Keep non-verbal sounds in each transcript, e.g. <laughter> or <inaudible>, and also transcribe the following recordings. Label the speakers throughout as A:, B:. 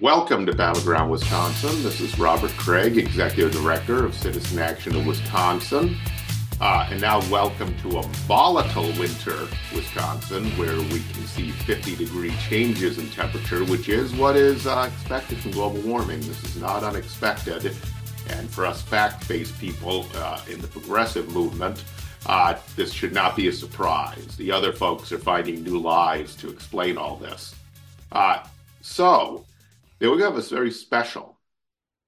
A: Welcome to Battleground Wisconsin. This is Robert Craig, Executive Director of Citizen Action of Wisconsin. Uh, and now, welcome to a volatile winter, Wisconsin, where we can see 50 degree changes in temperature, which is what is uh, expected from global warming. This is not unexpected. And for us fact based people uh, in the progressive movement, uh, this should not be a surprise. The other folks are finding new lies to explain all this. Uh, so, they have a very special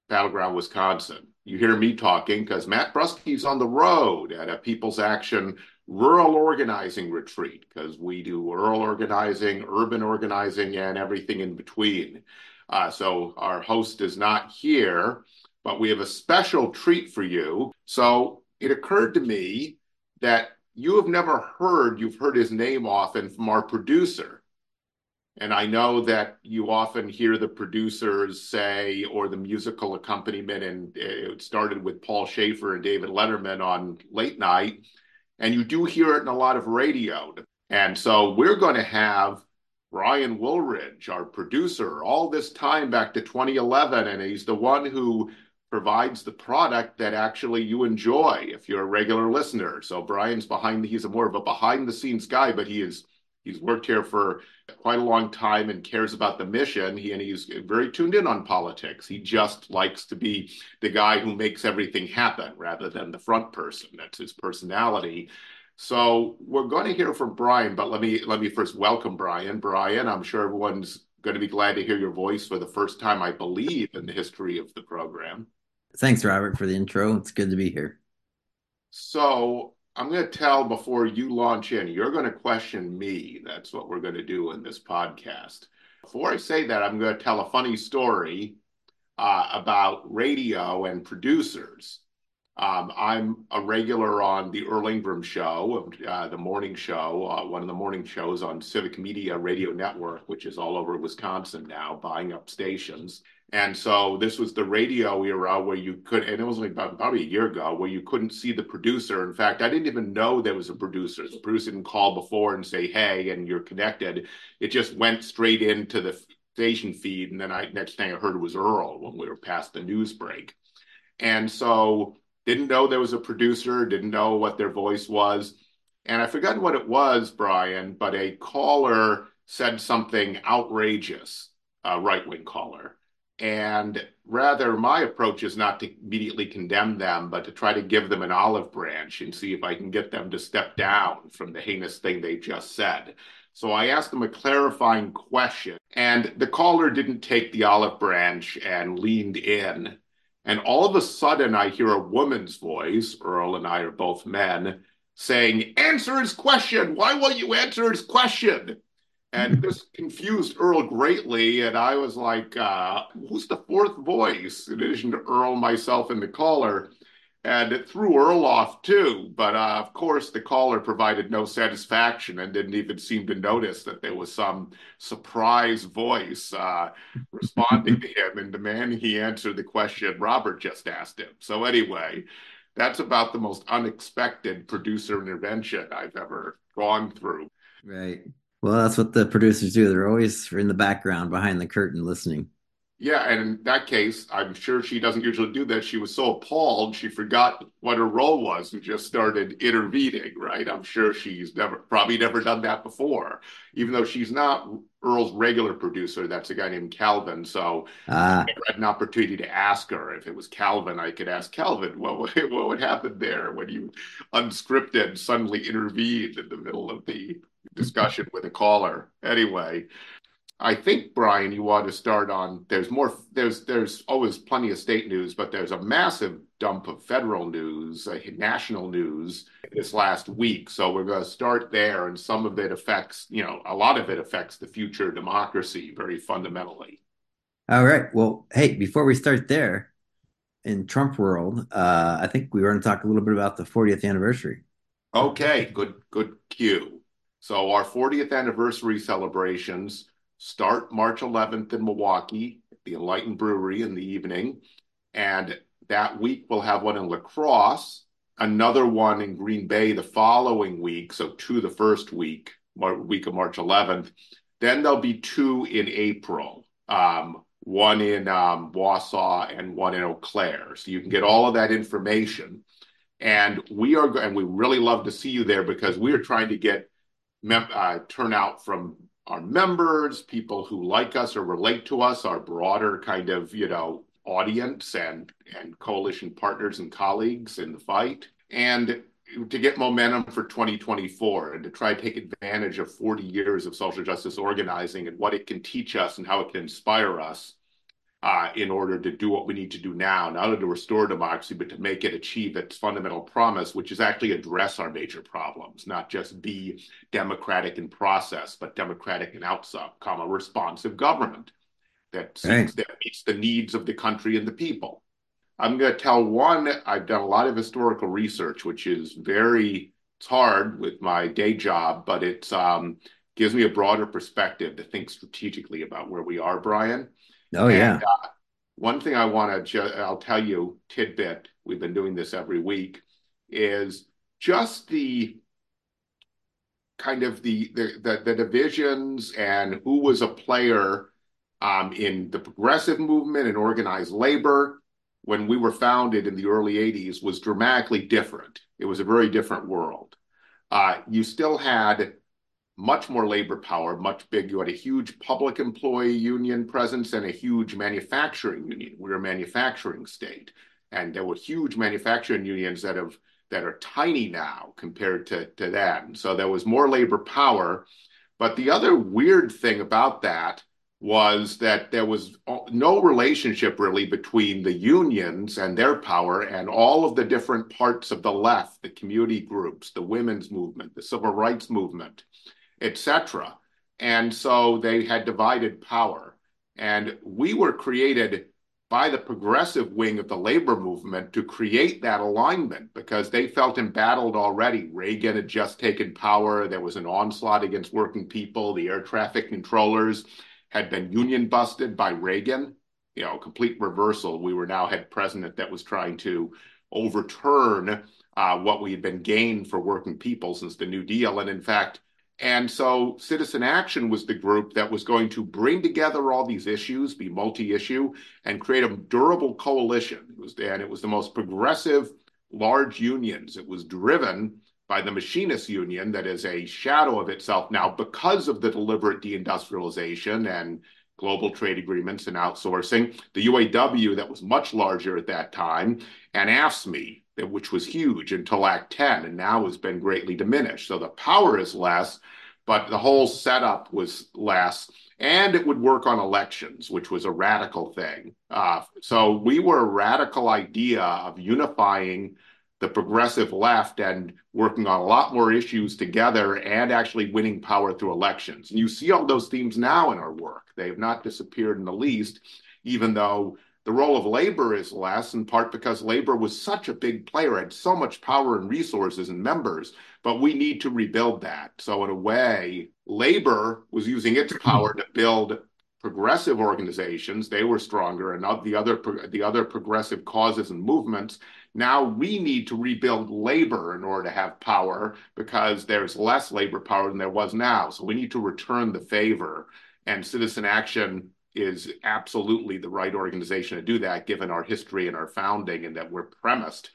A: Battleground Wisconsin. You hear me talking because Matt Brusky's on the road at a People's Action rural organizing retreat because we do rural organizing, urban organizing, and everything in between. Uh, so our host is not here, but we have a special treat for you. So it occurred to me that you have never heard, you've heard his name often from our producer. And I know that you often hear the producers say, or the musical accompaniment, and it started with Paul Shaffer and David Letterman on late night. And you do hear it in a lot of radio. And so we're going to have Brian Woolridge, our producer, all this time back to 2011. And he's the one who provides the product that actually you enjoy if you're a regular listener. So Brian's behind, he's a more of a behind the scenes guy, but he is He's worked here for quite a long time and cares about the mission. He and he's very tuned in on politics. He just likes to be the guy who makes everything happen rather than the front person. That's his personality. So we're going to hear from Brian, but let me let me first welcome Brian. Brian, I'm sure everyone's going to be glad to hear your voice for the first time, I believe, in the history of the program.
B: Thanks, Robert, for the intro. It's good to be here.
A: So I'm going to tell before you launch in, you're going to question me. That's what we're going to do in this podcast. Before I say that, I'm going to tell a funny story uh, about radio and producers. Um, I'm a regular on the Earl Ingram show, uh, the morning show, uh, one of the morning shows on Civic Media Radio Network, which is all over Wisconsin now, buying up stations. And so this was the radio era where you could, and it was like about, probably a year ago, where you couldn't see the producer. In fact, I didn't even know there was a producer. The producer didn't call before and say, "Hey," and you're connected. It just went straight into the station feed, and then I next thing I heard was Earl when we were past the news break, and so didn't know there was a producer, didn't know what their voice was, and I forgot what it was, Brian, but a caller said something outrageous, a right wing caller and rather, my approach is not to immediately condemn them, but to try to give them an olive branch and see if I can get them to step down from the heinous thing they just said. So I asked them a clarifying question, and the caller didn't take the olive branch and leaned in. And all of a sudden, I hear a woman's voice, Earl and I are both men, saying, Answer his question. Why won't you answer his question? And this confused Earl greatly. And I was like, uh, who's the fourth voice in addition to Earl, myself, and the caller? And it threw Earl off too. But uh, of course, the caller provided no satisfaction and didn't even seem to notice that there was some surprise voice uh, <laughs> responding to him and demanding he answer the question Robert just asked him. So, anyway, that's about the most unexpected producer intervention I've ever gone through.
B: Right. Well, that's what the producers do. They're always in the background behind the curtain listening.
A: Yeah, and in that case, I'm sure she doesn't usually do that. She was so appalled, she forgot what her role was and just started intervening, right? I'm sure she's never, probably never done that before, even though she's not Earl's regular producer. That's a guy named Calvin. So ah. I had an opportunity to ask her if it was Calvin. I could ask Calvin what would, <laughs> what would happen there when you unscripted suddenly intervened in the middle of the discussion with a caller. Anyway, I think Brian, you want to start on. There's more. There's there's always plenty of state news, but there's a massive dump of federal news, uh, national news this last week. So we're going to start there, and some of it affects, you know, a lot of it affects the future of democracy very fundamentally.
B: All right. Well, hey, before we start there, in Trump world, uh, I think we were going to talk a little bit about the 40th anniversary.
A: Okay, good, good cue. So our 40th anniversary celebrations start March 11th in Milwaukee at the Enlightened Brewery in the evening. And that week we'll have one in La Crosse, another one in Green Bay the following week. So two the first week, week of March 11th. Then there'll be two in April. Um, one in um, Wausau, and one in Eau Claire. So you can get all of that information. And we are, and we really love to see you there because we are trying to get uh, turnout from our members, people who like us or relate to us, our broader kind of, you know, audience and and coalition partners and colleagues in the fight. And to get momentum for 2024 and to try to take advantage of 40 years of social justice organizing and what it can teach us and how it can inspire us uh, in order to do what we need to do now, not only to restore democracy, but to make it achieve its fundamental promise, which is actually address our major problems, not just be democratic in process, but democratic in outcome, a responsive government that, seeks, that meets the needs of the country and the people. I'm going to tell one, I've done a lot of historical research, which is very, it's hard with my day job, but it um, gives me a broader perspective to think strategically about where we are, Brian.
B: Oh, and, yeah. Uh,
A: one thing I want to, ju- I'll tell you, tidbit, we've been doing this every week, is just the kind of the the, the, the divisions and who was a player um, in the progressive movement and organized labor when we were founded in the early 80s was dramatically different. It was a very different world. Uh, you still had much more labor power, much big. You had a huge public employee union presence and a huge manufacturing union. We were a manufacturing state, and there were huge manufacturing unions that have that are tiny now compared to to then. So there was more labor power. But the other weird thing about that was that there was no relationship really between the unions and their power and all of the different parts of the left, the community groups, the women's movement, the civil rights movement, etc. And so they had divided power. And we were created by the progressive wing of the labor movement to create that alignment because they felt embattled already. Reagan had just taken power. There was an onslaught against working people, the air traffic controllers had been union busted by Reagan, you know, complete reversal. We were now had president that was trying to overturn uh, what we had been gained for working people since the New Deal. And in fact, and so Citizen Action was the group that was going to bring together all these issues, be multi-issue, and create a durable coalition. It was, and it was the most progressive large unions. It was driven by the Machinists Union that is a shadow of itself now because of the deliberate deindustrialization and global trade agreements and outsourcing, the UAW that was much larger at that time, and AFSCME, which was huge until Act 10 and now has been greatly diminished. So the power is less, but the whole setup was less. And it would work on elections, which was a radical thing. Uh, so we were a radical idea of unifying the progressive left and working on a lot more issues together and actually winning power through elections. And you see all those themes now in our work. They have not disappeared in the least, even though the role of labor is less, in part because labor was such a big player, had so much power and resources and members, but we need to rebuild that. So, in a way, labor was using its <clears throat> power to build progressive organizations they were stronger and the other the other progressive causes and movements now we need to rebuild labor in order to have power because there's less labor power than there was now. So we need to return the favor. And Citizen Action is absolutely the right organization to do that, given our history and our founding, and that we're premised.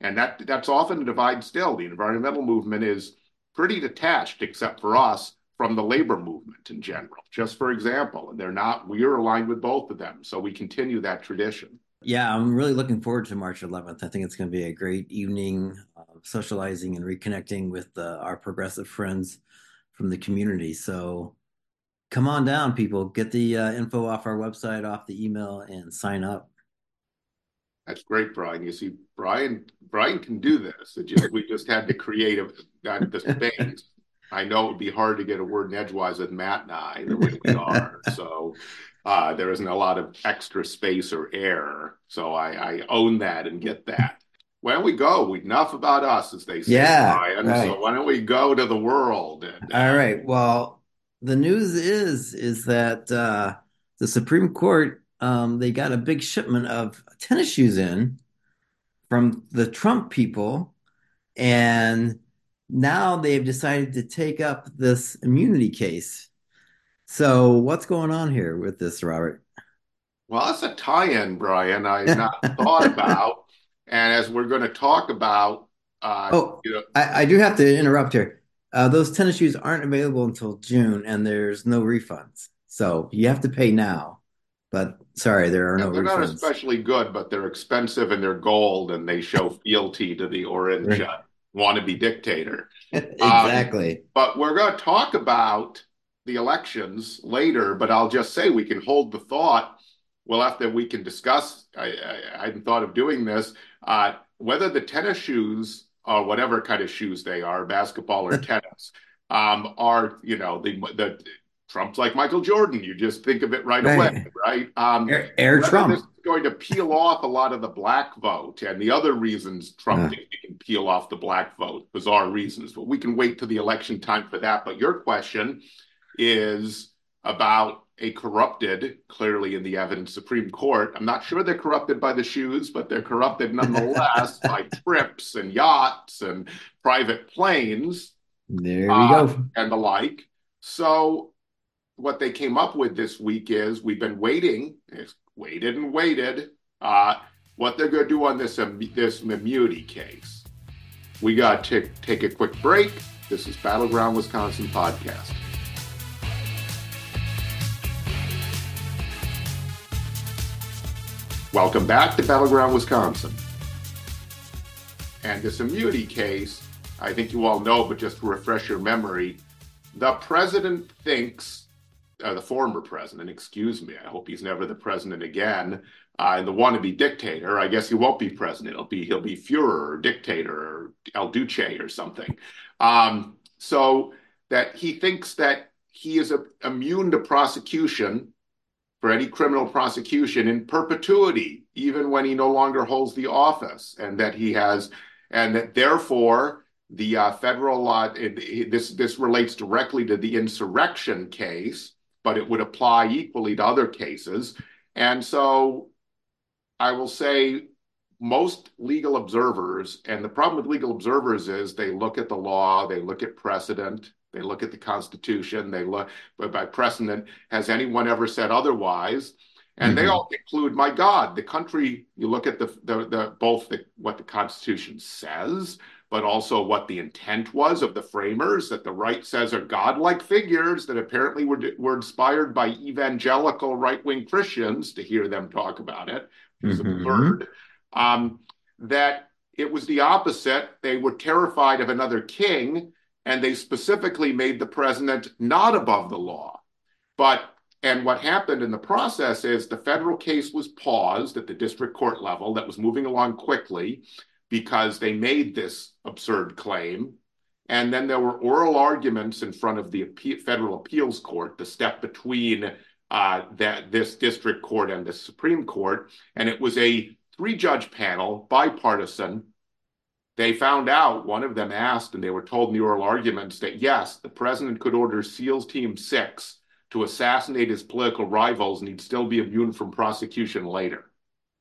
A: And that that's often a divide still. The environmental movement is pretty detached, except for us, from the labor movement in general, just for example. And they're not, we are aligned with both of them. So we continue that tradition.
B: Yeah, I'm really looking forward to March 11th. I think it's going to be a great evening of socializing and reconnecting with uh, our progressive friends from the community. So come on down, people. Get the uh, info off our website, off the email, and sign up.
A: That's great, Brian. You see, Brian, Brian can do this. Just, we just had to create a, the space. <laughs> I know it would be hard to get a word in edgewise with Matt and I the way we are. <laughs> So uh, there isn't a lot of extra space or air. So I, I own that and get that. Why don't we go? Enough about us, as they say,
B: yeah, Brian. Right.
A: So why don't we go to the world? And,
B: uh, All right. Well, the news is is that uh, the Supreme Court um, they got a big shipment of tennis shoes in from the Trump people, and now they've decided to take up this immunity case so what's going on here with this, Robert?
A: Well, that's a tie-in, Brian, I had not thought about. <laughs> And as we're going to talk about, uh,
B: Oh,
A: you know,
B: I, I do have to interrupt here. Uh, those tennis shoes aren't available until June, and there's no refunds. So you have to pay now. But sorry, there are no refunds.
A: they're not especially good, but they're expensive and they're gold and they show <laughs> fealty to the orange
B: Right.
A: uh, wannabe dictator. <laughs> Um,
B: Exactly.
A: but we're going to talk about the elections later, but I'll just say we can hold the thought. Well, after we can discuss, I, I, I hadn't thought of doing this, uh, whether the tennis shoes or whatever kind of shoes they are, basketball or <laughs> tennis, um, are, you know, the, the Trump's like Michael Jordan. You just think of it right away,
B: Right.
A: right? Um,
B: Air, Air
A: this is going to peel off a lot of the black vote and the other reasons Trump
B: Uh,
A: can peel off the black vote, bizarre reasons, but we can wait to the election time for that. But your question is about a corrupted, clearly in the evidence, Supreme Court. I'm not sure they're corrupted by the shoes, but they're corrupted nonetheless <laughs> by trips and yachts and private planes
B: there we
A: uh,
B: go.
A: and the like. So what they came up with this week is we've been waiting, it's waited and waited, uh, what they're going to do on this um, this immunity case. We got to take a quick break. This is Battleground Wisconsin podcast. Welcome back to Battleground Wisconsin. And this immunity case, I think you all know, but just to refresh your memory, the president thinks, uh, the former president, excuse me, I hope he's never the president again, uh, and the wannabe dictator, I guess he won't be president. He'll be he'll be Führer or dictator or El Duce or something. Um, so that he thinks that he is a, immune to prosecution for any criminal prosecution in perpetuity, even when he no longer holds the office, and that he has, and that therefore the uh, federal law, it, this this relates directly to the insurrection case, but it would apply equally to other cases. And so I will say most legal observers, and the problem with legal observers is they look at the law, they look at precedent, they look at the Constitution, they look, but by precedent, has anyone ever said otherwise? And they
B: hmm
A: all conclude, my God, the country, you look at the, the, the both the, what the Constitution says, but also what the intent was of the framers, that the right says are godlike figures that apparently were, were inspired by evangelical right-wing Christians to hear them talk about it, which is
B: hmm
A: absurd. Um, that it was the opposite. They were terrified of another king, and they specifically made the president not above the law. But and what happened in the process is the federal case was paused at the district court level that was moving along quickly because they made this absurd claim. And then there were oral arguments in front of the federal appeals court, the step between uh, that this district court and the Supreme Court. And it was a three judge panel, bipartisan, they found out, one of them asked, and they were told in the oral arguments that yes, the president could order SEALs Team 6 to assassinate his political rivals and he'd still be immune from prosecution later.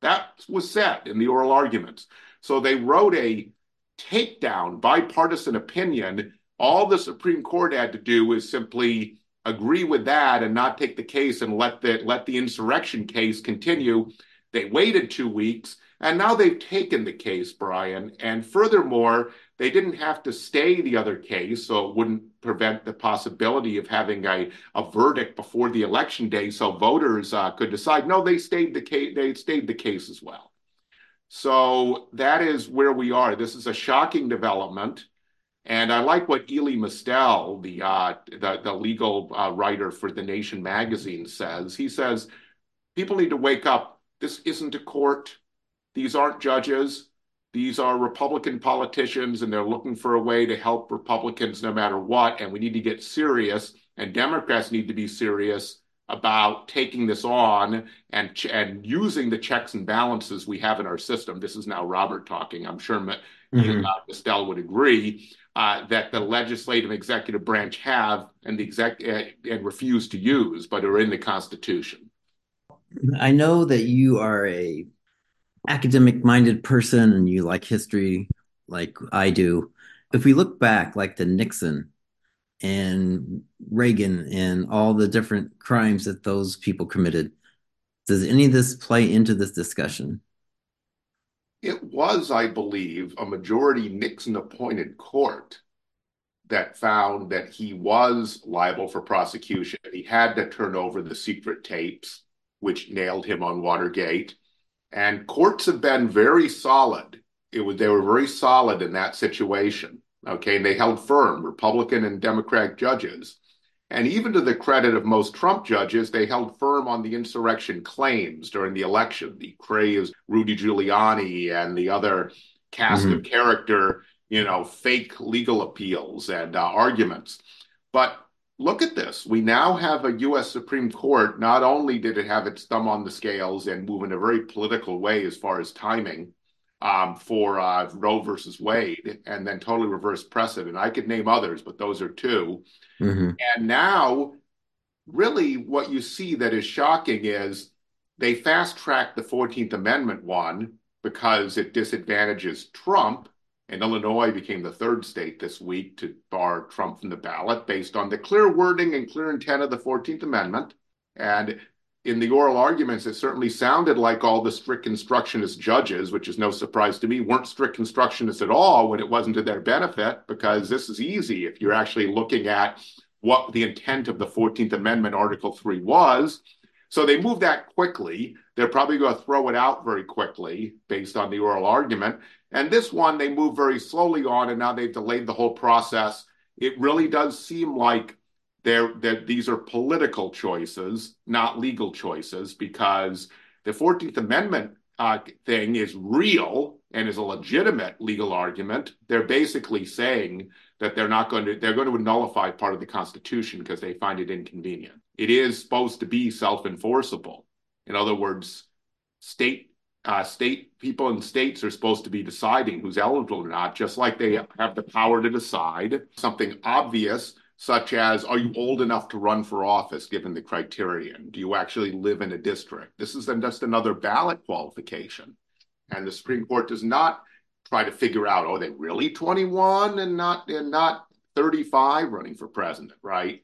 A: That was said in the oral arguments. So they wrote a takedown, bipartisan opinion. All the Supreme Court had to do is simply agree with that and not take the case and let the let the insurrection case continue. They waited two weeks and now they've taken the case, Brian. And furthermore, they didn't have to stay the other case, so it wouldn't prevent the possibility of having a, a verdict before the election day, so voters uh, could decide. No, they stayed the case. They stayed the case as well. So that is where we are. This is a shocking development. And I like what Elie Mystal, the, uh, the, the legal uh, writer for The Nation magazine, says. He says, people need to wake up. This isn't a court. These aren't judges. These are Republican politicians, and they're looking for a way to help Republicans no matter what. And we need to get serious, and Democrats need to be serious about taking this on and and using the checks and balances we have in our system. This is now Robert talking. I'm sure uh,
B: hmm
A: Mystal would agree uh, that the legislative and executive branch have and the exec uh, and refuse to use, but are in the Constitution.
B: I know that you are a academic minded person and you like history like I do. If we look back, like the Nixon and Reagan and all the different crimes that those people committed, Does any of this play into this discussion?
A: It was, I believe, a majority Nixon appointed court that found that he was liable for prosecution. He had to turn over the secret tapes, which nailed him on Watergate. And courts have been very solid. It was they were very solid in that situation. Okay, and they held firm, Republican and Democratic judges. And even to the credit of most Trump judges, they held firm on the insurrection claims during the election. The crazed Rudy Giuliani and the other cast mm-hmm. of character, you know, fake legal appeals and uh, arguments. But look at this. We now have a U.S. Supreme Court. Not only did it have its thumb on the scales and move in a very political way as far as timing, um, for uh, Roe versus Wade, and then totally reverse precedent. I could name others, but those are 2 mm-hmm. And now, really, what you see that is shocking is they fast tracked the 14th Amendment one because it disadvantages Trump. And Illinois became the third state this week to bar Trump from the ballot based on the clear wording and clear intent of the 14th Amendment. And in the oral arguments, it certainly sounded like all the strict constructionist judges, which is no surprise to me, weren't strict constructionists at all when it wasn't to their benefit, because this is easy if you're actually looking at what the intent of the 14th Amendment, Article 3 was. So they moved that quickly. They're probably going to throw it out very quickly based on the oral argument. And this one, they moved very slowly on, and now they've delayed the whole process. It really does seem like they're, that these are political choices, not legal choices, because the 14th Amendment uh, thing is real and is a legitimate legal argument. They're basically saying that they're not going to they're going to nullify part of the Constitution because they find it inconvenient. It is supposed to be self-enforceable. In other words, state uh, state people in states are supposed to be deciding who's eligible or not, just like they have the power to decide something obvious such as are you old enough to run for office given the criterion? Do you actually live in a district? This is then just another ballot qualification. And the Supreme Court does not try to figure out, are they really 21 and not and not 35 running for president, right?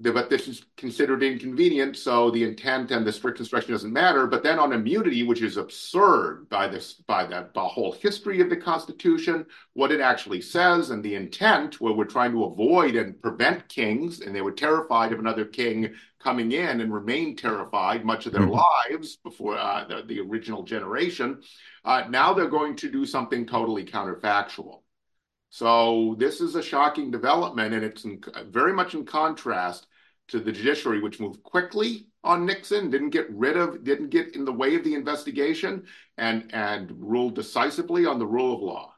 A: But this is considered inconvenient, so the intent and the strict construction doesn't matter. But then on immunity, which is absurd by this by the, the whole history of the Constitution, what it actually says, and the intent, where we're trying to avoid and prevent kings, and they were terrified of another king coming in and remain terrified much of their mm-hmm. lives before uh, the, the, original generation. Uh, now they're going to do something totally counterfactual. So this is a shocking development, and it's in, very much in contrast to the judiciary, which moved quickly on Nixon, didn't get rid of, didn't get in the way of the investigation, and and ruled decisively on the rule of law.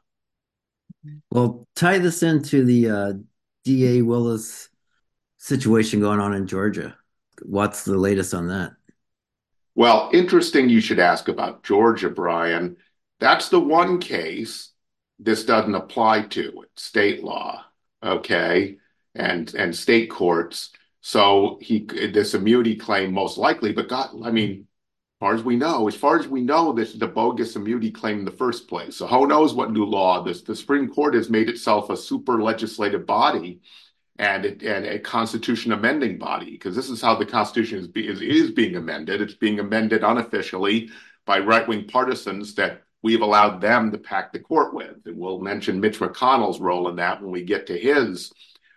B: Well, tie this into the uh, D.A. Willis situation going on in Georgia. What's the latest on that?
A: Well, interesting you should ask about Georgia, Brian. That's the one case this doesn't apply to. State law, okay, and and state courts. So he this immunity claim most likely, but God, I mean, as far as we know, as far as we know, this is a bogus immunity claim in the first place. So who knows what new law this the Supreme Court has made itself a super legislative body and it, and a constitution amending body because this is how the Constitution is, is is being amended. It's being amended unofficially by right wing partisans that we've allowed them to pack the court with. And we'll mention Mitch McConnell's role in that when we get to his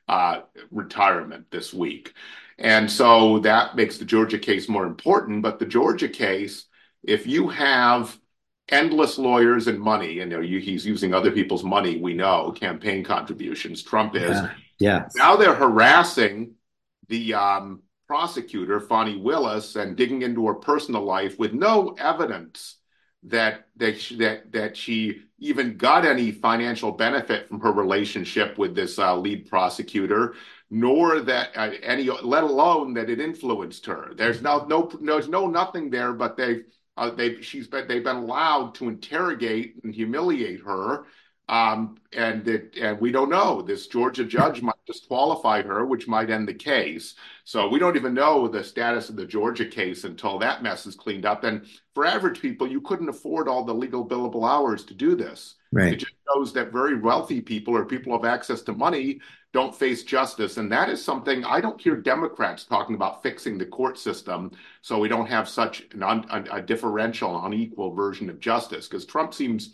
A: uh, retirement this week. And so that makes the Georgia case more important. But the Georgia case, if you have endless lawyers and money, and you know, he's using other people's money, we know, campaign contributions, Trump is.
B: Yeah. yeah.
A: Now they're harassing the um, prosecutor, Fani Willis, and digging into her personal life with no evidence that that she, that that she even got any financial benefit from her relationship with this uh, lead prosecutor, nor that uh, any, let alone that it influenced her. There's no no there's no nothing there, but they've uh, they she's been they've been allowed to interrogate and humiliate her um, and that and we don't know. This Georgia judge might disqualify her, which might end the case. So we don't even know the status of the Georgia case until that mess is cleaned up. And for average people, you couldn't afford all the legal billable hours to do this.
B: Right.
A: It just shows that very wealthy people or people have access to money don't face justice. And that is something I don't hear Democrats talking about fixing the court system so we don't have such an un, a, a differential, unequal version of justice. Because Trump seems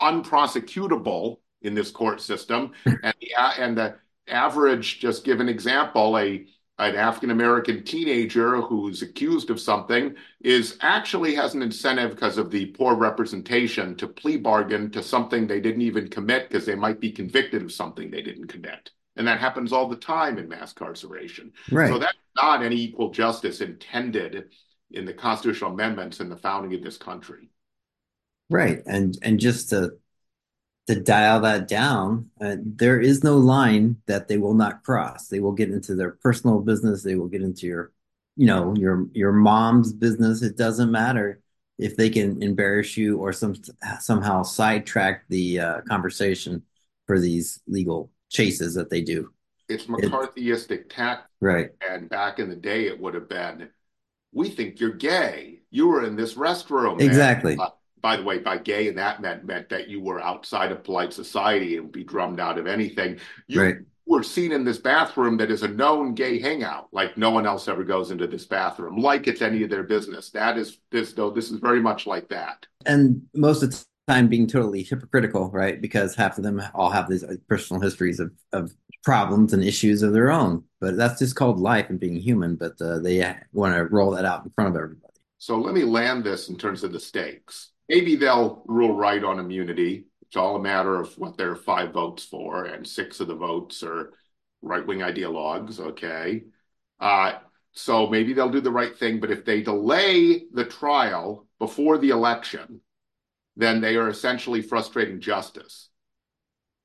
A: unprosecutable in this court system. <laughs> and, the, and the average, just give an example, a an African American teenager who's accused of something is actually has an incentive because of the poor representation to plea bargain to something they didn't even commit because they might be convicted of something they didn't commit. And that happens all the time in mass incarceration. Right. So that's not any equal justice intended in the constitutional amendments and the founding of this country.
B: Right. And and just to to dial that down, uh, there is no line that they will not cross. They will get into their personal business. They will get into your, you know, your your mom's business. It doesn't matter if they can embarrass you or some somehow sidetrack the uh, conversation for these legal chases that they do.
A: It's McCarthyistic it, tact,
B: right?
A: And back in the day, it would have been, "We think you're gay. You were in this restroom."
B: Exactly. And, uh,
A: by the way, by gay, and that meant meant that you were outside of polite society and be drummed out of anything. You right. were seen in this bathroom that is a known gay hangout, like no one else ever goes into this bathroom, like it's any of their business. That is this though. This is very much like that.
B: And most of the time, being totally hypocritical, right? Because half of them all have these uh, personal histories of of problems and issues of their own. But that's just called life and being human. But uh, they want to roll that out in front of everybody.
A: So let me land this in terms of the stakes maybe they'll rule right on immunity. It's all a matter of what there are five votes for, and six of the votes are right wing ideologues. Okay. Uh, so maybe they'll do the right thing. But if they delay the trial before the election, then they are essentially frustrating justice.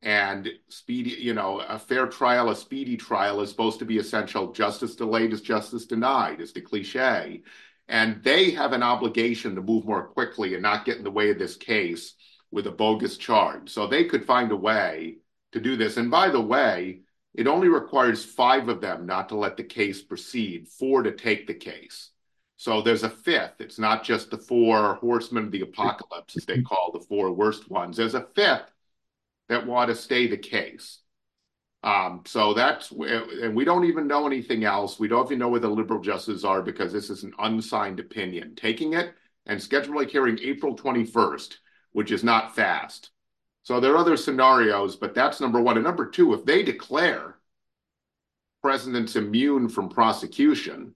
A: And speedy, you know, a fair trial, a speedy trial is supposed to be essential. Justice delayed is justice denied, is the cliche. And they have an obligation to move more quickly and not get in the way of this case with a bogus charge. So they could find a way to do this. And by the way, it only requires five of them not to let the case proceed, four to take the case. So there's a fifth. It's not just the four horsemen of the apocalypse, as they call the four worst ones. There's a fifth that want to stay the case. Um, so that's and we don't even know anything else. We don't even know where the liberal justices are because this is an unsigned opinion. Taking it and scheduled scheduling hearing April 21st, which is not fast. So there are other scenarios, but that's number one. And number two, if they declare president's immune from prosecution,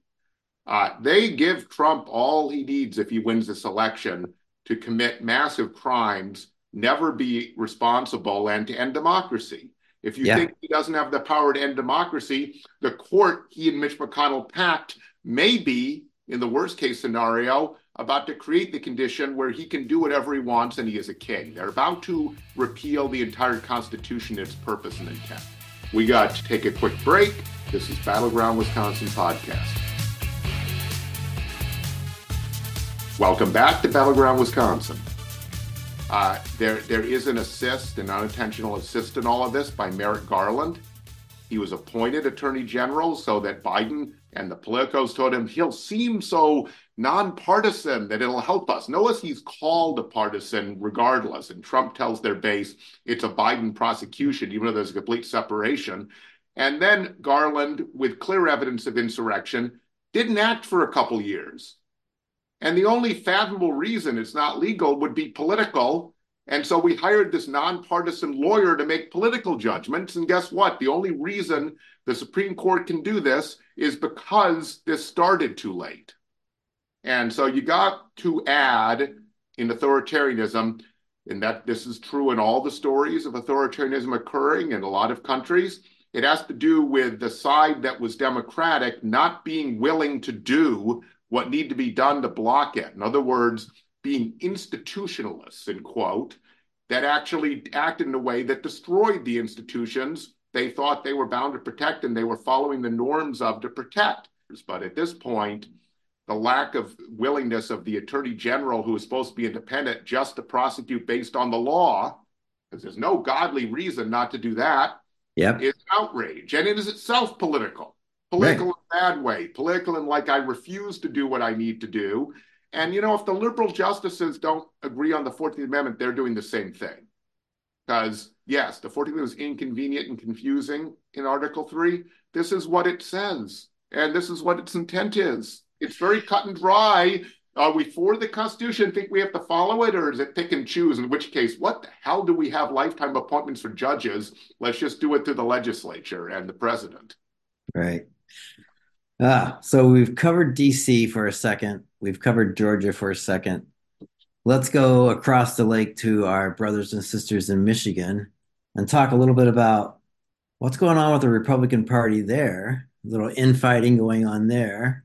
A: uh, they give Trump all he needs if he wins this election to commit massive crimes, never be responsible, and to end democracy. If you yeah. think he doesn't have the power to end democracy, the court he and Mitch McConnell packed may be, in the worst case scenario, about to create the condition where he can do whatever he wants and he is a king. They're about to repeal the entire Constitution, its purpose and intent. We got to take a quick break. This is Battleground Wisconsin Podcast. Welcome back to Battleground Wisconsin. Uh, there, there is an assist, an unintentional assist in all of this by Merrick Garland. He was appointed Attorney General so that Biden and the politicos told him he'll seem so nonpartisan that it'll help us. Notice he's called a partisan regardless. And Trump tells their base it's a Biden prosecution, even though there's a complete separation. And then Garland, with clear evidence of insurrection, didn't act for a couple years. And the only fathomable reason it's not legal would be political. And so we hired this nonpartisan lawyer to make political judgments. And guess what? The only reason the Supreme Court can do this is because this started too late. And so you got to add in authoritarianism, and that this is true in all the stories of authoritarianism occurring in a lot of countries. It has to do with the side that was democratic not being willing to do what need to be done to block it. In other words, being institutionalists, in quote, that actually acted in a way that destroyed the institutions they thought they were bound to protect and they were following the norms of to protect. But at this point, the lack of willingness of the attorney general, who is supposed to be independent, just to prosecute based on the law, because there's no godly reason not to do that,
B: yep.
A: is outrage. And it is itself political political right. in a bad way, political in like I refuse to do what I need to do. And you know, if the liberal justices don't agree on the 14th Amendment, they're doing the same thing. Because yes, the 14th was inconvenient and confusing in Article 3. This is what it says, and this is what its intent is. It's very cut and dry. Are we for the Constitution? Think we have to follow it, or is it pick and choose? In which case, what the hell do we have lifetime appointments for judges? Let's just do it through the legislature and the president.
B: Right. Ah, so we've covered DC for a second. We've covered Georgia for a second. Let's go across the lake to our brothers and sisters in Michigan and talk a little bit about what's going on with the Republican Party there. A little infighting going on there.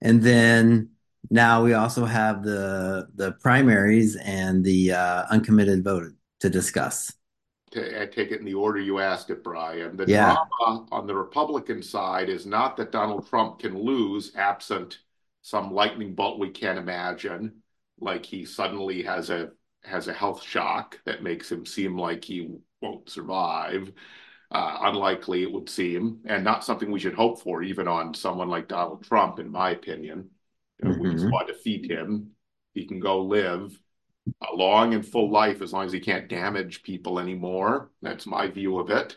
B: And then now we also have the the primaries and the uh, uncommitted vote to discuss.
A: I take it in the order you asked it, Brian. The
B: Yeah.
A: drama on the Republican side is not that Donald Trump can lose absent some lightning bolt we can't imagine, like he suddenly has a has a health shock that makes him seem like he won't survive. Uh, unlikely, it would seem, and not something we should hope for, even on someone like Donald Trump, in my opinion. Know, We just
B: Mhm.
A: want to defeat him. He can go live a long and full life as long as he can't damage people anymore. That's my view of it.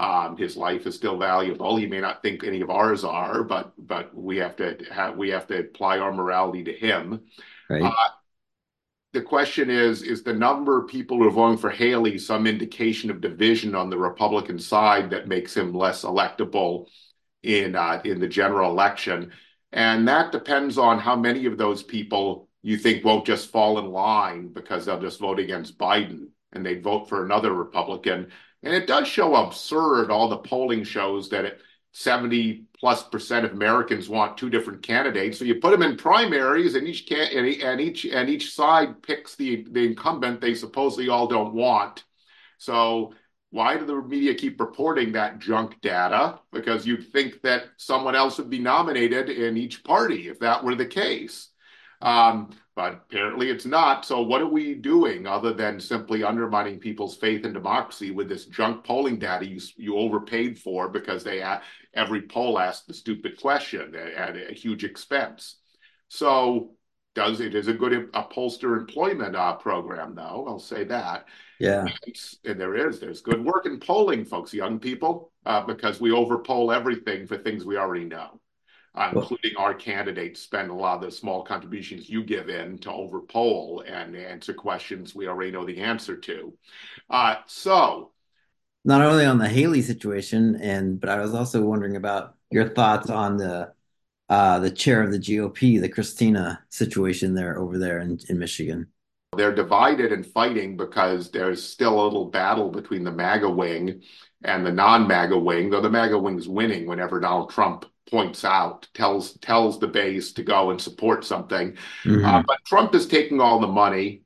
A: Um, his life is still valuable. He may not think any of ours are, but but we have to have we have to apply our morality to him.
B: Right.
A: Uh, the question is, is the number of people who are voting for Haley some indication of division on the Republican side that makes him less electable in uh, in the general election? And that depends on how many of those people you think won't just fall in line because they'll just vote against Biden and they vote for another Republican. And it does show absurd. All the polling shows that it 70 plus percent of Americans want two different candidates. So you put them in primaries, and each can and each and each side picks the the incumbent they supposedly all don't want. So why do the media keep reporting that junk data? Because you'd think that someone else would be nominated in each party if that were the case. Um, but apparently it's not. So what are we doing other than simply undermining people's faith in democracy with this junk polling data you you overpaid for because they every poll asked the stupid question at a huge expense. So does it is a good upholster employment uh, program though? I'll say that.
B: Yeah.
A: And there is there's good work in polling, folks, young people, uh, because we overpoll everything for things we already know uh, including our candidates spend a lot of the small contributions you give in to overpoll and answer questions we already know the answer to. Uh, so,
B: Not only on the Haley situation, and but I was also wondering about your thoughts on the uh, the chair of the GOP, the Kristina situation there over there in, in Michigan.
A: they're divided and fighting because there's still a little battle between the MAGA wing and the non-MAGA wing, though the MAGA wing's winning whenever Donald Trump points out, tells tells the base to go and support something.
B: Mhm.
A: Uh, but Trump is taking all the money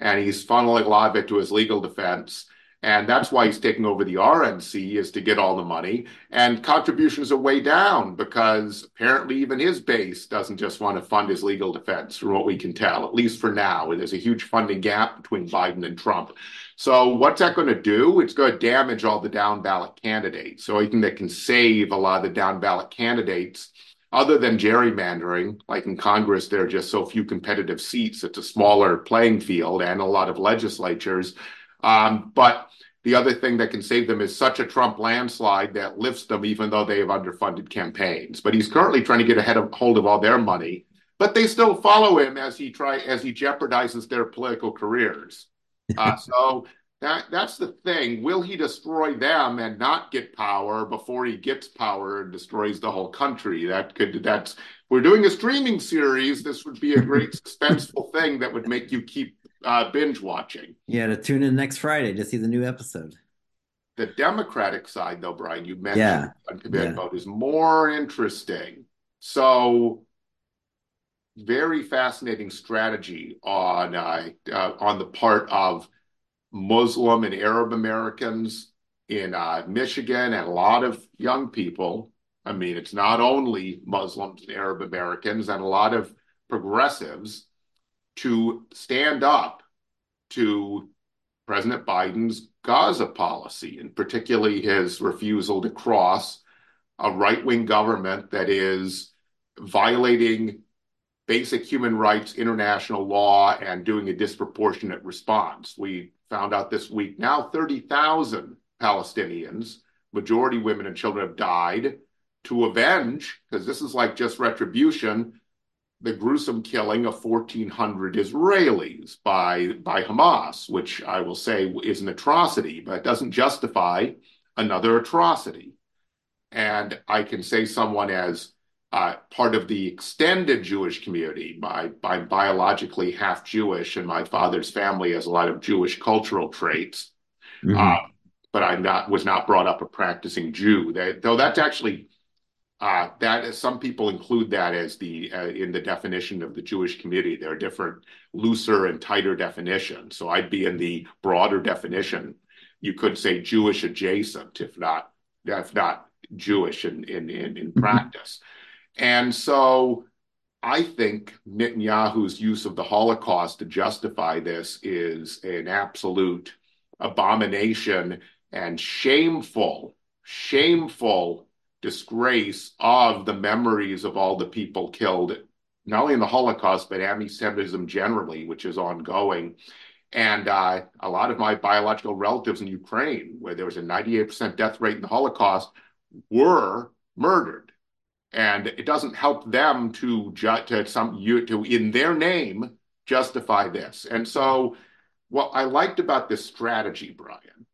A: and he's funneling a lot of it to his legal defense. And that's why he's taking over the RNC is to get all the money. And contributions are way down because apparently even his base doesn't just want to fund his legal defense, from what we can tell, at least for now. There's a huge funding gap between Biden and Trump. So what's that going to do? It's going to damage all the down ballot candidates. So anything that can save a lot of the down ballot candidates other than gerrymandering, like in Congress, there are just so few competitive seats. It's a smaller playing field and a lot of legislatures. Um, but the other thing that can save them is such a Trump landslide that lifts them, even though they have underfunded campaigns. But he's currently trying to get ahead of hold of all their money. But they still follow him as he try as he jeopardizes their political careers. Uh, <laughs> so that that's the thing. Will he destroy them and not get power before he gets power and destroys the whole country? That could that's we're doing a streaming series. This would be a great <laughs> suspenseful thing that would make you keep uh, binge watching.
B: Yeah, to tune in next Friday to see the new episode.
A: The Democratic side, though, Brian, you mentioned
B: Yeah, yeah.
A: vote is more interesting. So very fascinating strategy on uh, uh, on the part of Muslim and Arab Americans in uh, Michigan and a lot of young people. I mean, it's not only Muslims and Arab Americans and a lot of progressives to stand up to President Biden's Gaza policy, and particularly his refusal to cross a right wing government that is violating basic human rights, international law, and doing a disproportionate response. We found out this week now 30,000 Palestinians, majority women and children, have died to avenge, because this is like just retribution, the gruesome killing of 1,400 Israelis by, by Hamas, which I will say is an atrocity, but it doesn't justify another atrocity. And I can say someone as uh, part of the extended Jewish community. My, I'm biologically half Jewish, and my father's family has a lot of Jewish cultural traits. Mm-hmm. Uh, but I'm not was not brought up a practicing Jew. They, though that's actually uh, that is, some people include that as the uh, in the definition of the Jewish community. There are different looser and tighter definitions. So I'd be in the broader definition. You could say Jewish adjacent, if not if not Jewish in in in, in mm-hmm. practice. And so I think Netanyahu's use of the Holocaust to justify this is an absolute abomination and shameful, shameful disgrace of the memories of all the people killed, not only in the Holocaust, but anti Semitism generally, which is ongoing. And uh, a lot of my biological relatives in Ukraine, where there was a 98% death rate in the Holocaust, were murdered and it doesn't help them to ju- to some you to in their name justify this. And so, what I liked about this strategy, Brian,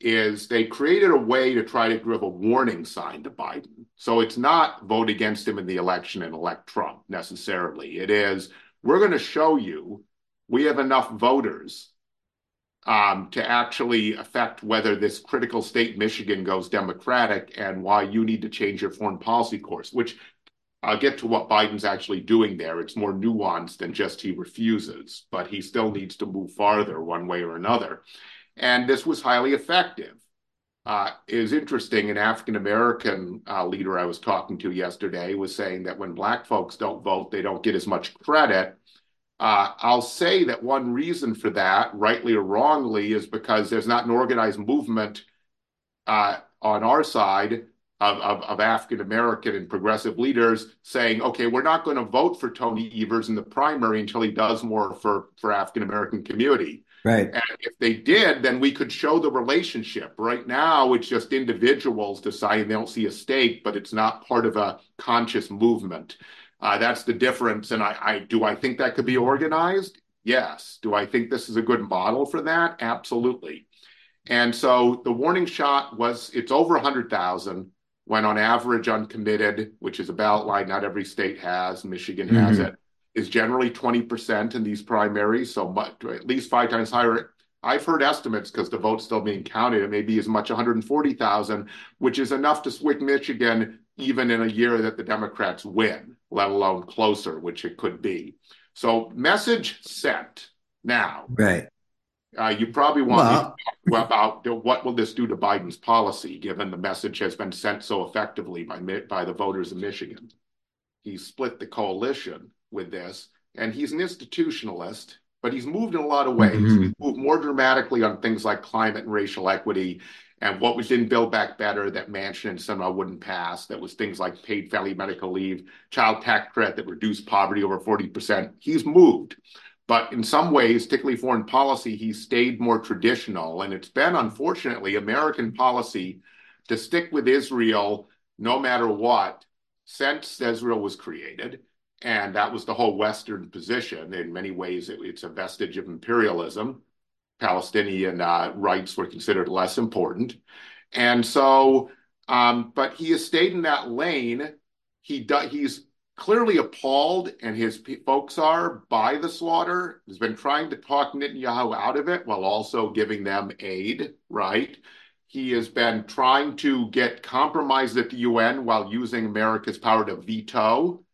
A: is they created a way to try to give a warning sign to Biden. So it's not vote against him in the election and elect Trump necessarily. It is we're going to show you we have enough voters um, to actually affect whether this critical state Michigan goes Democratic and why you need to change your foreign policy course, which I'll get to what Biden's actually doing there. It's more nuanced than just he refuses, but he still needs to move farther one way or another. And this was highly effective. Uh, it was interesting. An African American uh, leader I was talking to yesterday was saying that when Black folks don't vote, they don't get as much credit uh, I'll say that one reason for that, rightly or wrongly, is because there's not an organized movement uh, on our side of, of, of African American and progressive leaders saying, okay, we're not going to vote for Tony Evers in the primary until he does more for, for African American community.
B: Right.
A: And if they did, then we could show the relationship. Right now, it's just individuals deciding they don't see a stake, but it's not part of a conscious movement. Uh, that's the difference. And I, I do I think that could be organized? Yes. Do I think this is a good model for that? Absolutely. And so the warning shot was it's over 100,000 when on average uncommitted, which is a ballot line not every state has, Michigan has mm-hmm. it, is generally 20% in these primaries. So much, at least five times higher. I've heard estimates because the vote's still being counted. It may be as much 140,000, which is enough to swing Michigan even in a year that the Democrats win let alone closer, which it could be. So, message sent. Now,
B: right.
A: Uh, you probably want well, to talk about what will this do to Biden's policy, given the message has been sent so effectively by by the voters of Michigan. He split the coalition with this, and he's an institutionalist, but he's moved in a lot of ways. Mm-hmm. He's moved more dramatically on things like climate and racial equity and what was in Build Back Better that Manchin and Sinema wouldn't pass, that was things like paid family medical leave, child tax credit that reduced poverty over 40%. He's moved. But in some ways, particularly foreign policy, he stayed more traditional. And it's been, unfortunately, American policy to stick with Israel no matter what since Israel was created. And that was the whole Western position. In many ways, it, it's a vestige of imperialism. Palestinian uh, rights were considered less important. And so, um, but he has stayed in that lane. He do, he's clearly appalled, and his folks are by the slaughter. He's been trying to talk Netanyahu out of it while also giving them aid, right? He has been trying to get compromise at the UN while using America's power to veto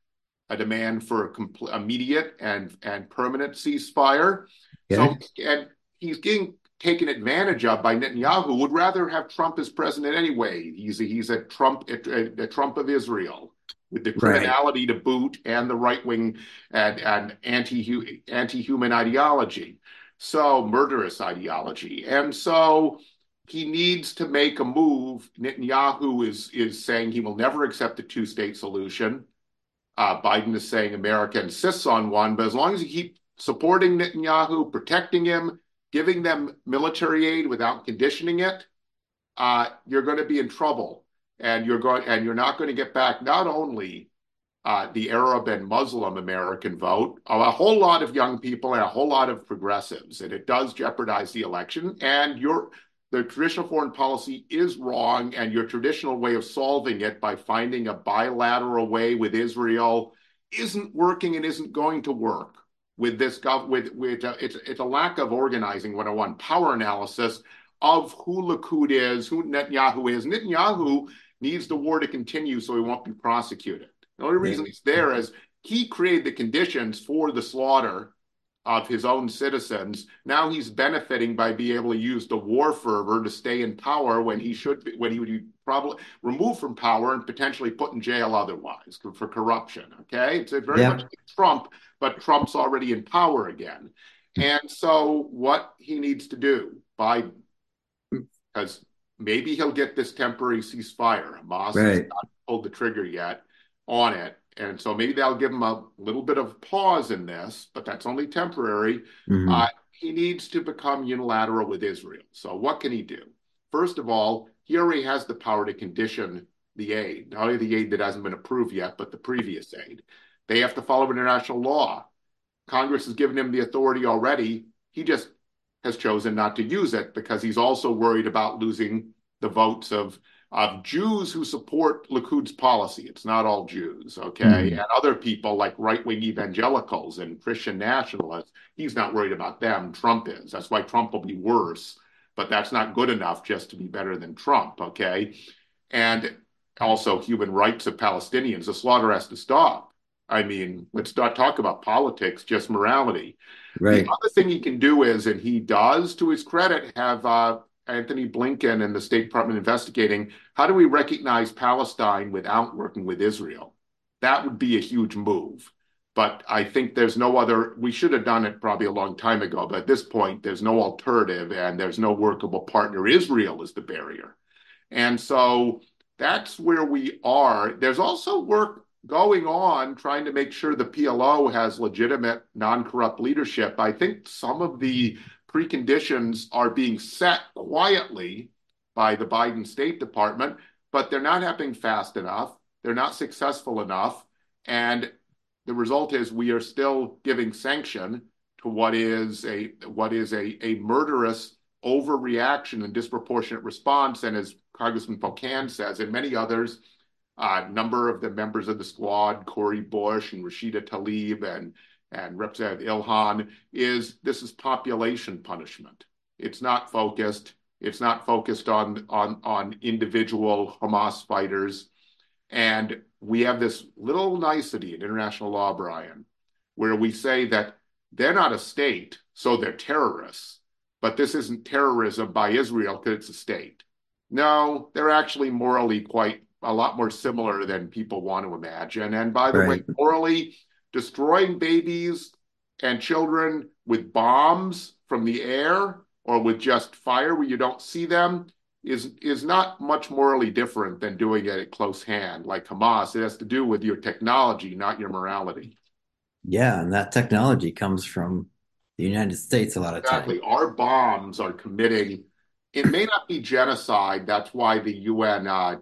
A: a demand for a complete, immediate and, and permanent ceasefire. So, and he's getting taken advantage of by Netanyahu. Would rather have Trump as president anyway. He's a, he's a Trump a, a Trump of Israel with the criminality right. to boot and the right wing and, and anti anti human ideology, so murderous ideology, and so. He needs to make a move. Netanyahu is is saying he will never accept a two state solution. Uh, Biden is saying America insists on one, but as long as you keep supporting Netanyahu, protecting him, giving them military aid without conditioning it, uh, you're going to be in trouble, and you're going and you're not going to get back not only uh, the Arab and Muslim American vote, a whole lot of young people and a whole lot of progressives, and it does jeopardize the election. And your the traditional foreign policy is wrong, and your traditional way of solving it by finding a bilateral way with Israel isn't working and isn't going to work with this gov with with uh, it's it's a lack of organizing 101 power analysis of who Likud is, who Netanyahu is. Netanyahu needs the war to continue so he won't be prosecuted. The only reason he's there is he created the conditions for the slaughter of his own citizens. Now he's benefiting by being able to use the war fervor to stay in power when he should be, when he would be probably removed from power and potentially put in jail otherwise for corruption. Okay, it's very yeah. much like Trump, but Trump's already in power again. And so what he needs to do, Biden, because maybe he'll get this temporary ceasefire. Hamas right. has not pulled the trigger yet on it. And so maybe that'll give him a little bit of pause in this, but that's only temporary. Mm-hmm. Uh, he needs to become unilateral with Israel. So what can he do? First of all, he already has the power to condition the aid, not only the aid that hasn't been approved yet, but the previous aid. They have to follow international law. Congress has given him the authority already. He just has chosen not to use it because he's also worried about losing the votes of of Jews who support Likud's policy. It's not all Jews, okay? Mm-hmm. And other people like right wing evangelicals and Christian nationalists, he's not worried about them. Trump is. That's why Trump will be worse, but that's not good enough just to be better than Trump, okay? And also human rights of Palestinians. The slaughter has to stop. I mean, let's not talk about politics, just morality. Right. The other thing he can do is, and he does, to his credit, have uh, Antony Blinken and the State Department investigating how do we recognize Palestine without working with Israel? That would be a huge move. But I think there's no other, we should have done it probably a long time ago. But at this point, there's no alternative and there's no workable partner. Israel is the barrier. And so that's where we are. There's also work going on trying to make sure the PLO has legitimate, non corrupt leadership. I think some of the preconditions are being set quietly by the Biden State Department, but they're not happening fast enough. They're not successful enough. And the result is we are still giving sanction to what is a what is a, a murderous overreaction and disproportionate response. And as Congressman Pocan says, and many others, a number of the members of the squad, Cori Bush and Rashida Tlaib and and Representative Ilhan is this is population punishment. It's not focused. It's not focused on on on individual Hamas fighters. And we have this little nicety in international law, Brian, where we say that they're not a state, so they're terrorists. But this isn't terrorism by Israel because it's a state. No, they're actually morally quite a lot more similar than people want to imagine. And by the right. way, morally, destroying babies and children with bombs from the air or with just fire where you don't see them is is not much morally different than doing it at close hand like Hamas. It has to do with your technology, not your morality.
B: Yeah, and that technology comes from the United States a lot of
A: exactly.
B: times. Exactly.
A: Our bombs are committing it may not be genocide. That's why the UN uh,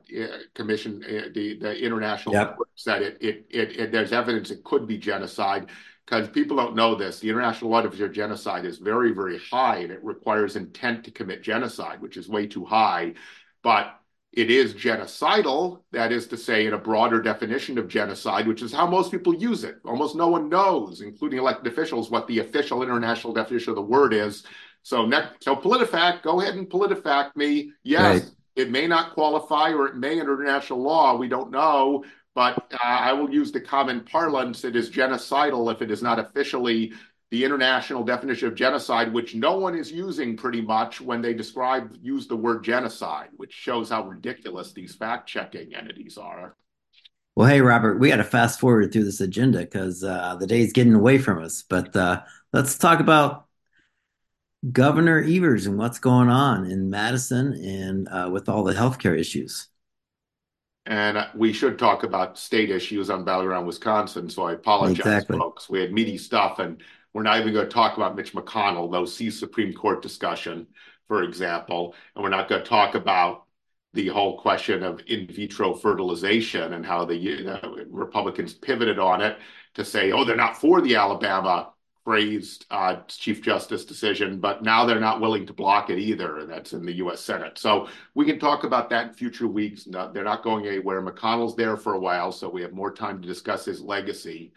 A: Commission, uh, the the international yep. said it, it, it. It there's evidence it could be genocide because people don't know this. The international law of genocide is very very high, and it requires intent to commit genocide, which is way too high. But it is genocidal. That is to say, in a broader definition of genocide, which is how most people use it. Almost no one knows, including elected officials, what the official international definition of the word is. So next, so PolitiFact, go ahead and PolitiFact me. Yes, right. it may not qualify, or it may under international law. We don't know, but uh, I will use the common parlance. It is genocidal if it is not officially the international definition of genocide, which no one is using pretty much when they describe use the word genocide, which shows how ridiculous these fact checking entities are.
B: Well, hey, Robert, we got to fast forward through this agenda because uh, the day's getting away from us. But uh, let's talk about Governor Evers and what's going on in Madison and uh, with all the healthcare issues.
A: And we should talk about state issues on Battleground Wisconsin. So I apologize, exactly. folks. We had meaty stuff, and We're not even going to talk about Mitch McConnell, though, see Supreme Court discussion, for example. And we're not going to talk about the whole question of in vitro fertilization and how the Republicans pivoted on it to say, oh, they're not for the Alabama praised uh, Chief Justice decision, but now they're not willing to block it either. That's in the U.S. Senate. So we can talk about that in future weeks. No, they're not going anywhere. McConnell's there for a while, so we have more time to discuss his legacy.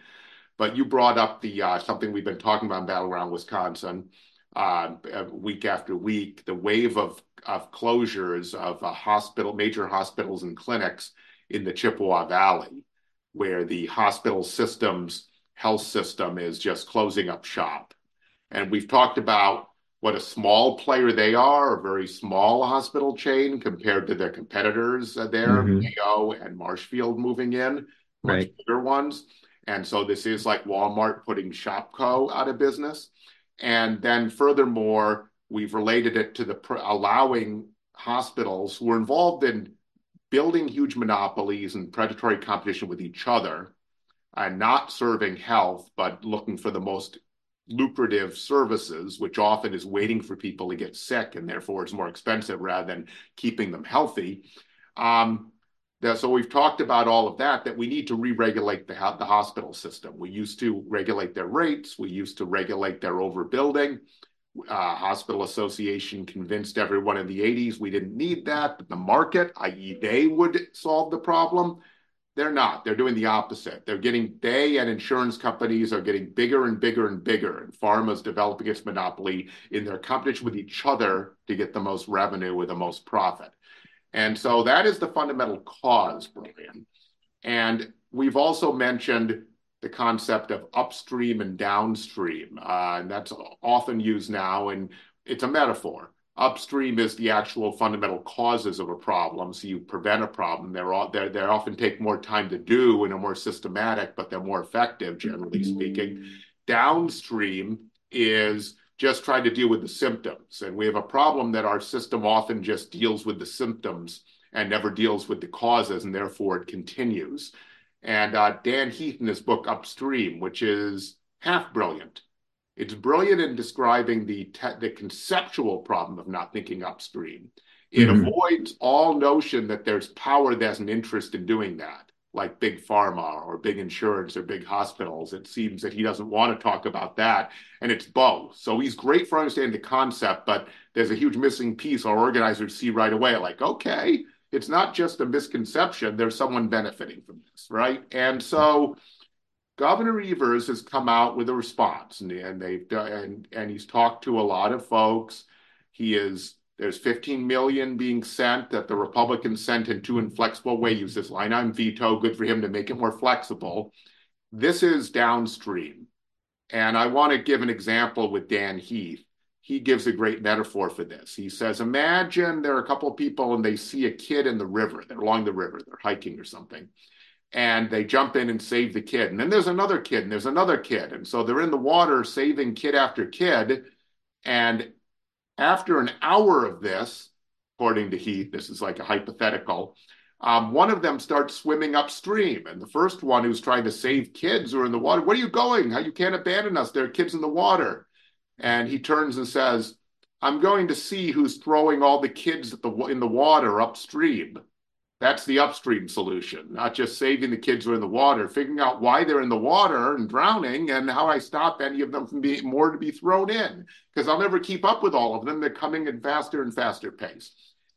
A: But you brought up the uh, something we've been talking about in Battleground Wisconsin uh, week after week, the wave of, of closures of uh, hospital, major hospitals and clinics in the Chippewa Valley, where the hospital systems health system is just closing up shop. And we've talked about what a small player they are, a very small hospital chain compared to their competitors there, mm-hmm. Mayo and Marshfield moving in, much right. bigger ones. And so this is like Walmart putting Shopko out of business. And then furthermore, we've related it to the allowing hospitals who are involved in building huge monopolies and predatory competition with each other and not serving health, but looking for the most lucrative services, which often is waiting for people to get sick and therefore is more expensive rather than keeping them healthy. Um, so we've talked about all of that, that we need to re-regulate the, the hospital system. We used to regulate their rates. We used to regulate their overbuilding. Uh, hospital Association convinced everyone in the 80s we didn't need that. But the market, i.e., they would solve the problem. They're not. They're doing the opposite. They're getting, they and insurance companies are getting bigger and bigger and bigger. And pharma's developing its monopoly in their competition with each other to get the most revenue with the most profit. And so that is the fundamental cause, Brian. And we've also mentioned the concept of upstream and downstream. Uh, and that's often used now, and it's a metaphor. Upstream is the actual fundamental causes of a problem. So you prevent a problem. They're, all, they're, they often take more time to do and are more systematic, but they're more effective, generally speaking. Downstream is just trying to deal with the symptoms. And we have a problem that our system often just deals with the symptoms and never deals with the causes, and therefore it continues. And uh, Dan Heath in his book Upstream, which is half brilliant, it's brilliant in describing the, te- the conceptual problem of not thinking upstream. It mm-hmm. avoids all notion that there's power that has an interest in doing that, like big pharma or big insurance or big hospitals. It seems that he doesn't want to talk about that, and it's both. So he's great for understanding the concept, but there's a huge missing piece our organizers see right away. Like, okay, it's not just a misconception. There's someone benefiting from this, right? And so Governor Evers has come out with a response, and, and they've done, and and he's talked to a lot of folks. He is there's 15 million being sent that the Republicans sent in two inflexible ways. Use this line on veto. Good for him to make it more flexible. This is downstream, and I want to give an example with Dan Heath. He gives a great metaphor for this. He says, Imagine there are a couple of people and they see a kid in the river. They're along the river, they're hiking or something and they jump in and save the kid. And then there's another kid, and there's another kid. And so they're in the water saving kid after kid. And after an hour of this, according to Heath, this is like a hypothetical, um, one of them starts swimming upstream. And the first one who's trying to save kids who are in the water, where are you going? How you can't abandon us? There are kids in the water. And he turns and says, I'm going to see who's throwing all the kids the, in the water upstream. That's the upstream solution, not just saving the kids who are in the water, figuring out why they're in the water and drowning and how I stop any of them from being more to be thrown in, because I'll never keep up with all of them. They're coming at faster and faster pace.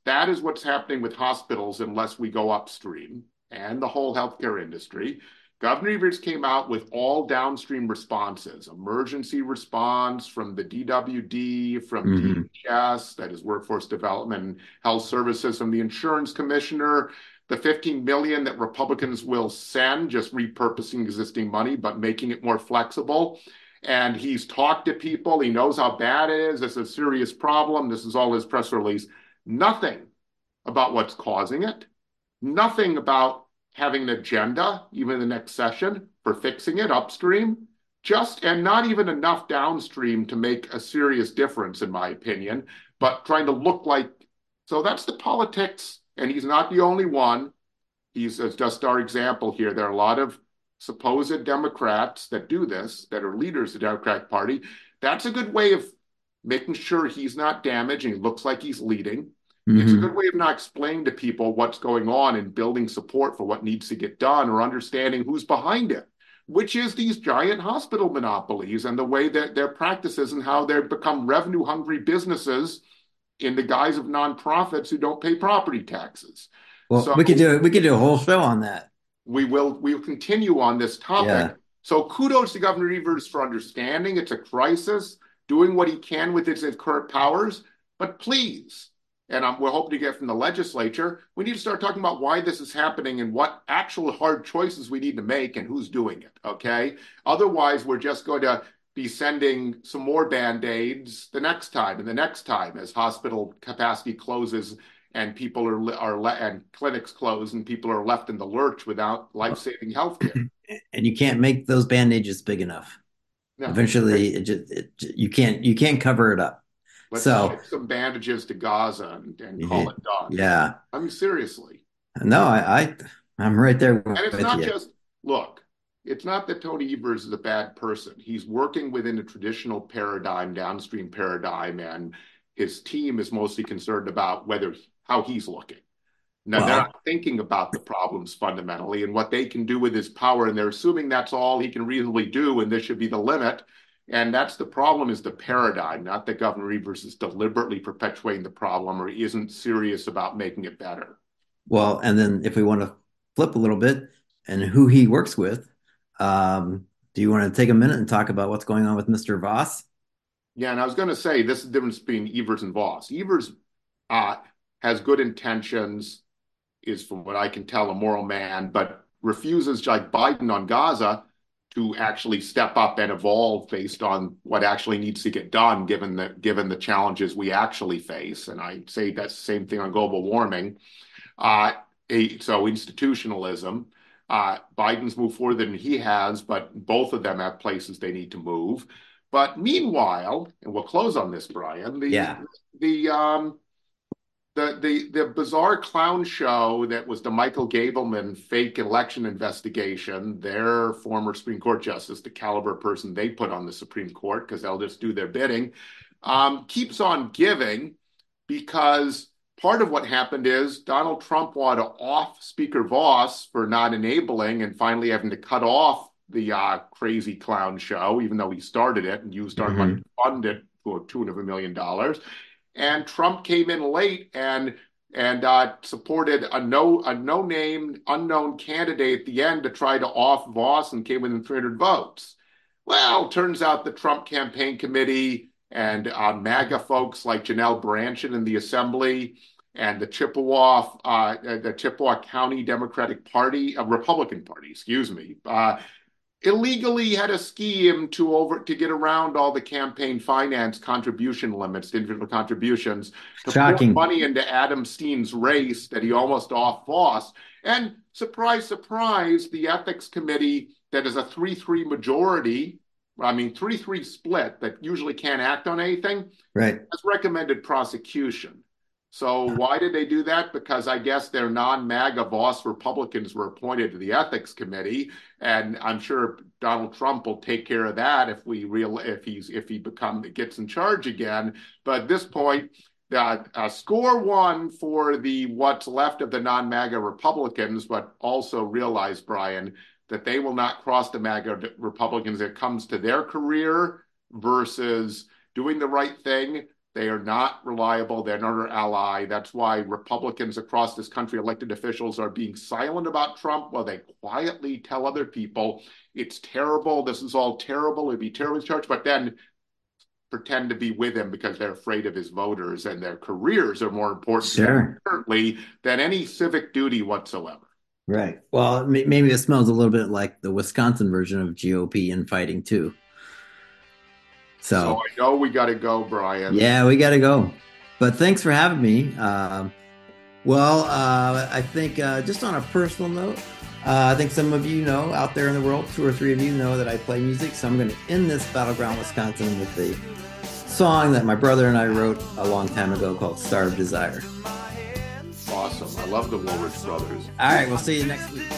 A: That is what's happening with hospitals unless we go upstream and the whole healthcare industry. Governor Evers came out with all downstream responses, emergency response from the DWD, from mm-hmm. DHS, that is Workforce Development and Health Services, from the Insurance Commissioner, the 15 million that Republicans will send, just repurposing existing money, but making it more flexible. And he's talked to people. He knows how bad it is. It's a serious problem. This is all his press release. Nothing about what's causing it. Nothing about having an agenda, even the next session, for fixing it upstream, just and not even enough downstream to make a serious difference, in my opinion, but trying to look like so that's the politics, and he's not the only one. He's just our example here. There are a lot of supposed Democrats that do this, that are leaders of the Democratic Party, that's a good way of making sure he's not he looks like he's leading. Mm-hmm. It's a good way of not explaining to people what's going on and building support for what needs to get done or understanding who's behind it, which is these giant hospital monopolies and the way that their practices and how they've become revenue hungry businesses in the guise of nonprofits who don't pay property taxes.
B: Well, so we could do we could do a whole show on that.
A: We will we will continue on this topic. Yeah. So kudos to Governor Evers for understanding it's a crisis, doing what he can with his, his current powers. But please, and I'm, we're hoping to get from the legislature, we need to start talking about why this is happening and what actual hard choices we need to make and who's doing it. Okay. Otherwise, we're just going to be sending some more band aids the next time and the next time as hospital capacity closes and people are are le- and clinics close and people are left in the lurch without life saving health care. <clears throat>
B: And you can't make those bandages big enough. No, Eventually, it just, it, you can't you can't cover it up.
A: Let's so ship some bandages to Gaza and, and call it done.
B: Yeah,
A: I mean seriously.
B: No, I, I I'm right there.
A: and it's not you. just look. It's not that Tony Evers is a bad person. He's working within a traditional paradigm, downstream paradigm, and his team is mostly concerned about whether how he's looking. Now they're not thinking about the problems fundamentally and what they can do with his power, and they're assuming that's all he can reasonably do, and this should be the limit. And that's the problem is the paradigm, not that Governor Evers is deliberately perpetuating the problem or he isn't serious about making it better.
B: Well, and then if we want to flip a little bit and who he works with, um, do you want to take a minute and talk about what's going on with Mr. Vos?
A: Yeah, and I was going to say this is the difference between Evers and Vos. Evers uh, has good intentions, is from what I can tell a moral man, but refuses, like Biden on Gaza, to actually step up and evolve based on what actually needs to get done, given the given the challenges we actually face. And I say that's the same thing on global warming. Uh, a, so institutionalism. Uh, Biden's moved further than he has, but both of them have places they need to move. But meanwhile, and we'll close on this, Brian. The
B: yeah.
A: the um, the the the bizarre clown show that was the Michael Gableman fake election investigation, their former Supreme Court justice, the caliber person they put on the Supreme Court because they'll just do their bidding, um, keeps on giving because part of what happened is Donald Trump wanted to off Speaker Vos for not enabling and finally having to cut off the uh, crazy clown show, even though he started it and used our mm-hmm. money to fund it for two and a million dollars and Trump came in late and and uh, supported a no a no name unknown candidate at the end to try to off Vos and came within 300 votes. Well, turns out the Trump campaign committee and uh, MAGA folks like Janelle Brandtjen in the Assembly and the Chippewa uh, the Chippewa County Democratic Party, uh, Republican Party, excuse me, uh, illegally had a scheme to over to get around all the campaign finance contribution limits, individual contributions, to
B: Shocking.
A: put money into Adam Steen's race that he almost off Vos. And surprise, surprise, the ethics committee that is a 3-3 majority, I mean 3-3 split that usually can't act on anything,
B: right.
A: has recommended prosecution. So why did they do that? Because I guess their non-MAGA Vos Republicans were appointed to the ethics committee, and I'm sure Donald Trump will take care of that if we real if he's if he become gets in charge again. But at this point, that uh, score one for the what's left of the non-MAGA Republicans, but also realize Brian that they will not cross the MAGA Republicans. It comes to their career versus doing the right thing they are not reliable. They're not our ally. That's why Republicans across this country, elected officials, are being silent about Trump while they quietly tell other people it's terrible. This is all terrible. It'd be terrible to charge, but then pretend to be with him because they're afraid of his voters and their careers are more important
B: sure.
A: currently than any civic duty whatsoever.
B: Right. Well, maybe it smells a little bit like the Wisconsin version of GOP infighting too. So,
A: so I know we got to go, Brian.
B: Yeah, we got to go. But thanks for having me. Uh, well, uh, I think uh, just on a personal note, uh, I think some of you know out there in the world, two or three of you know that I play music. So I'm going to end this Battleground Wisconsin with the song that my brother and I wrote a long time ago called Star of Desire.
A: Awesome. I love the Woolrich Brothers.
B: All right, we'll see you next week.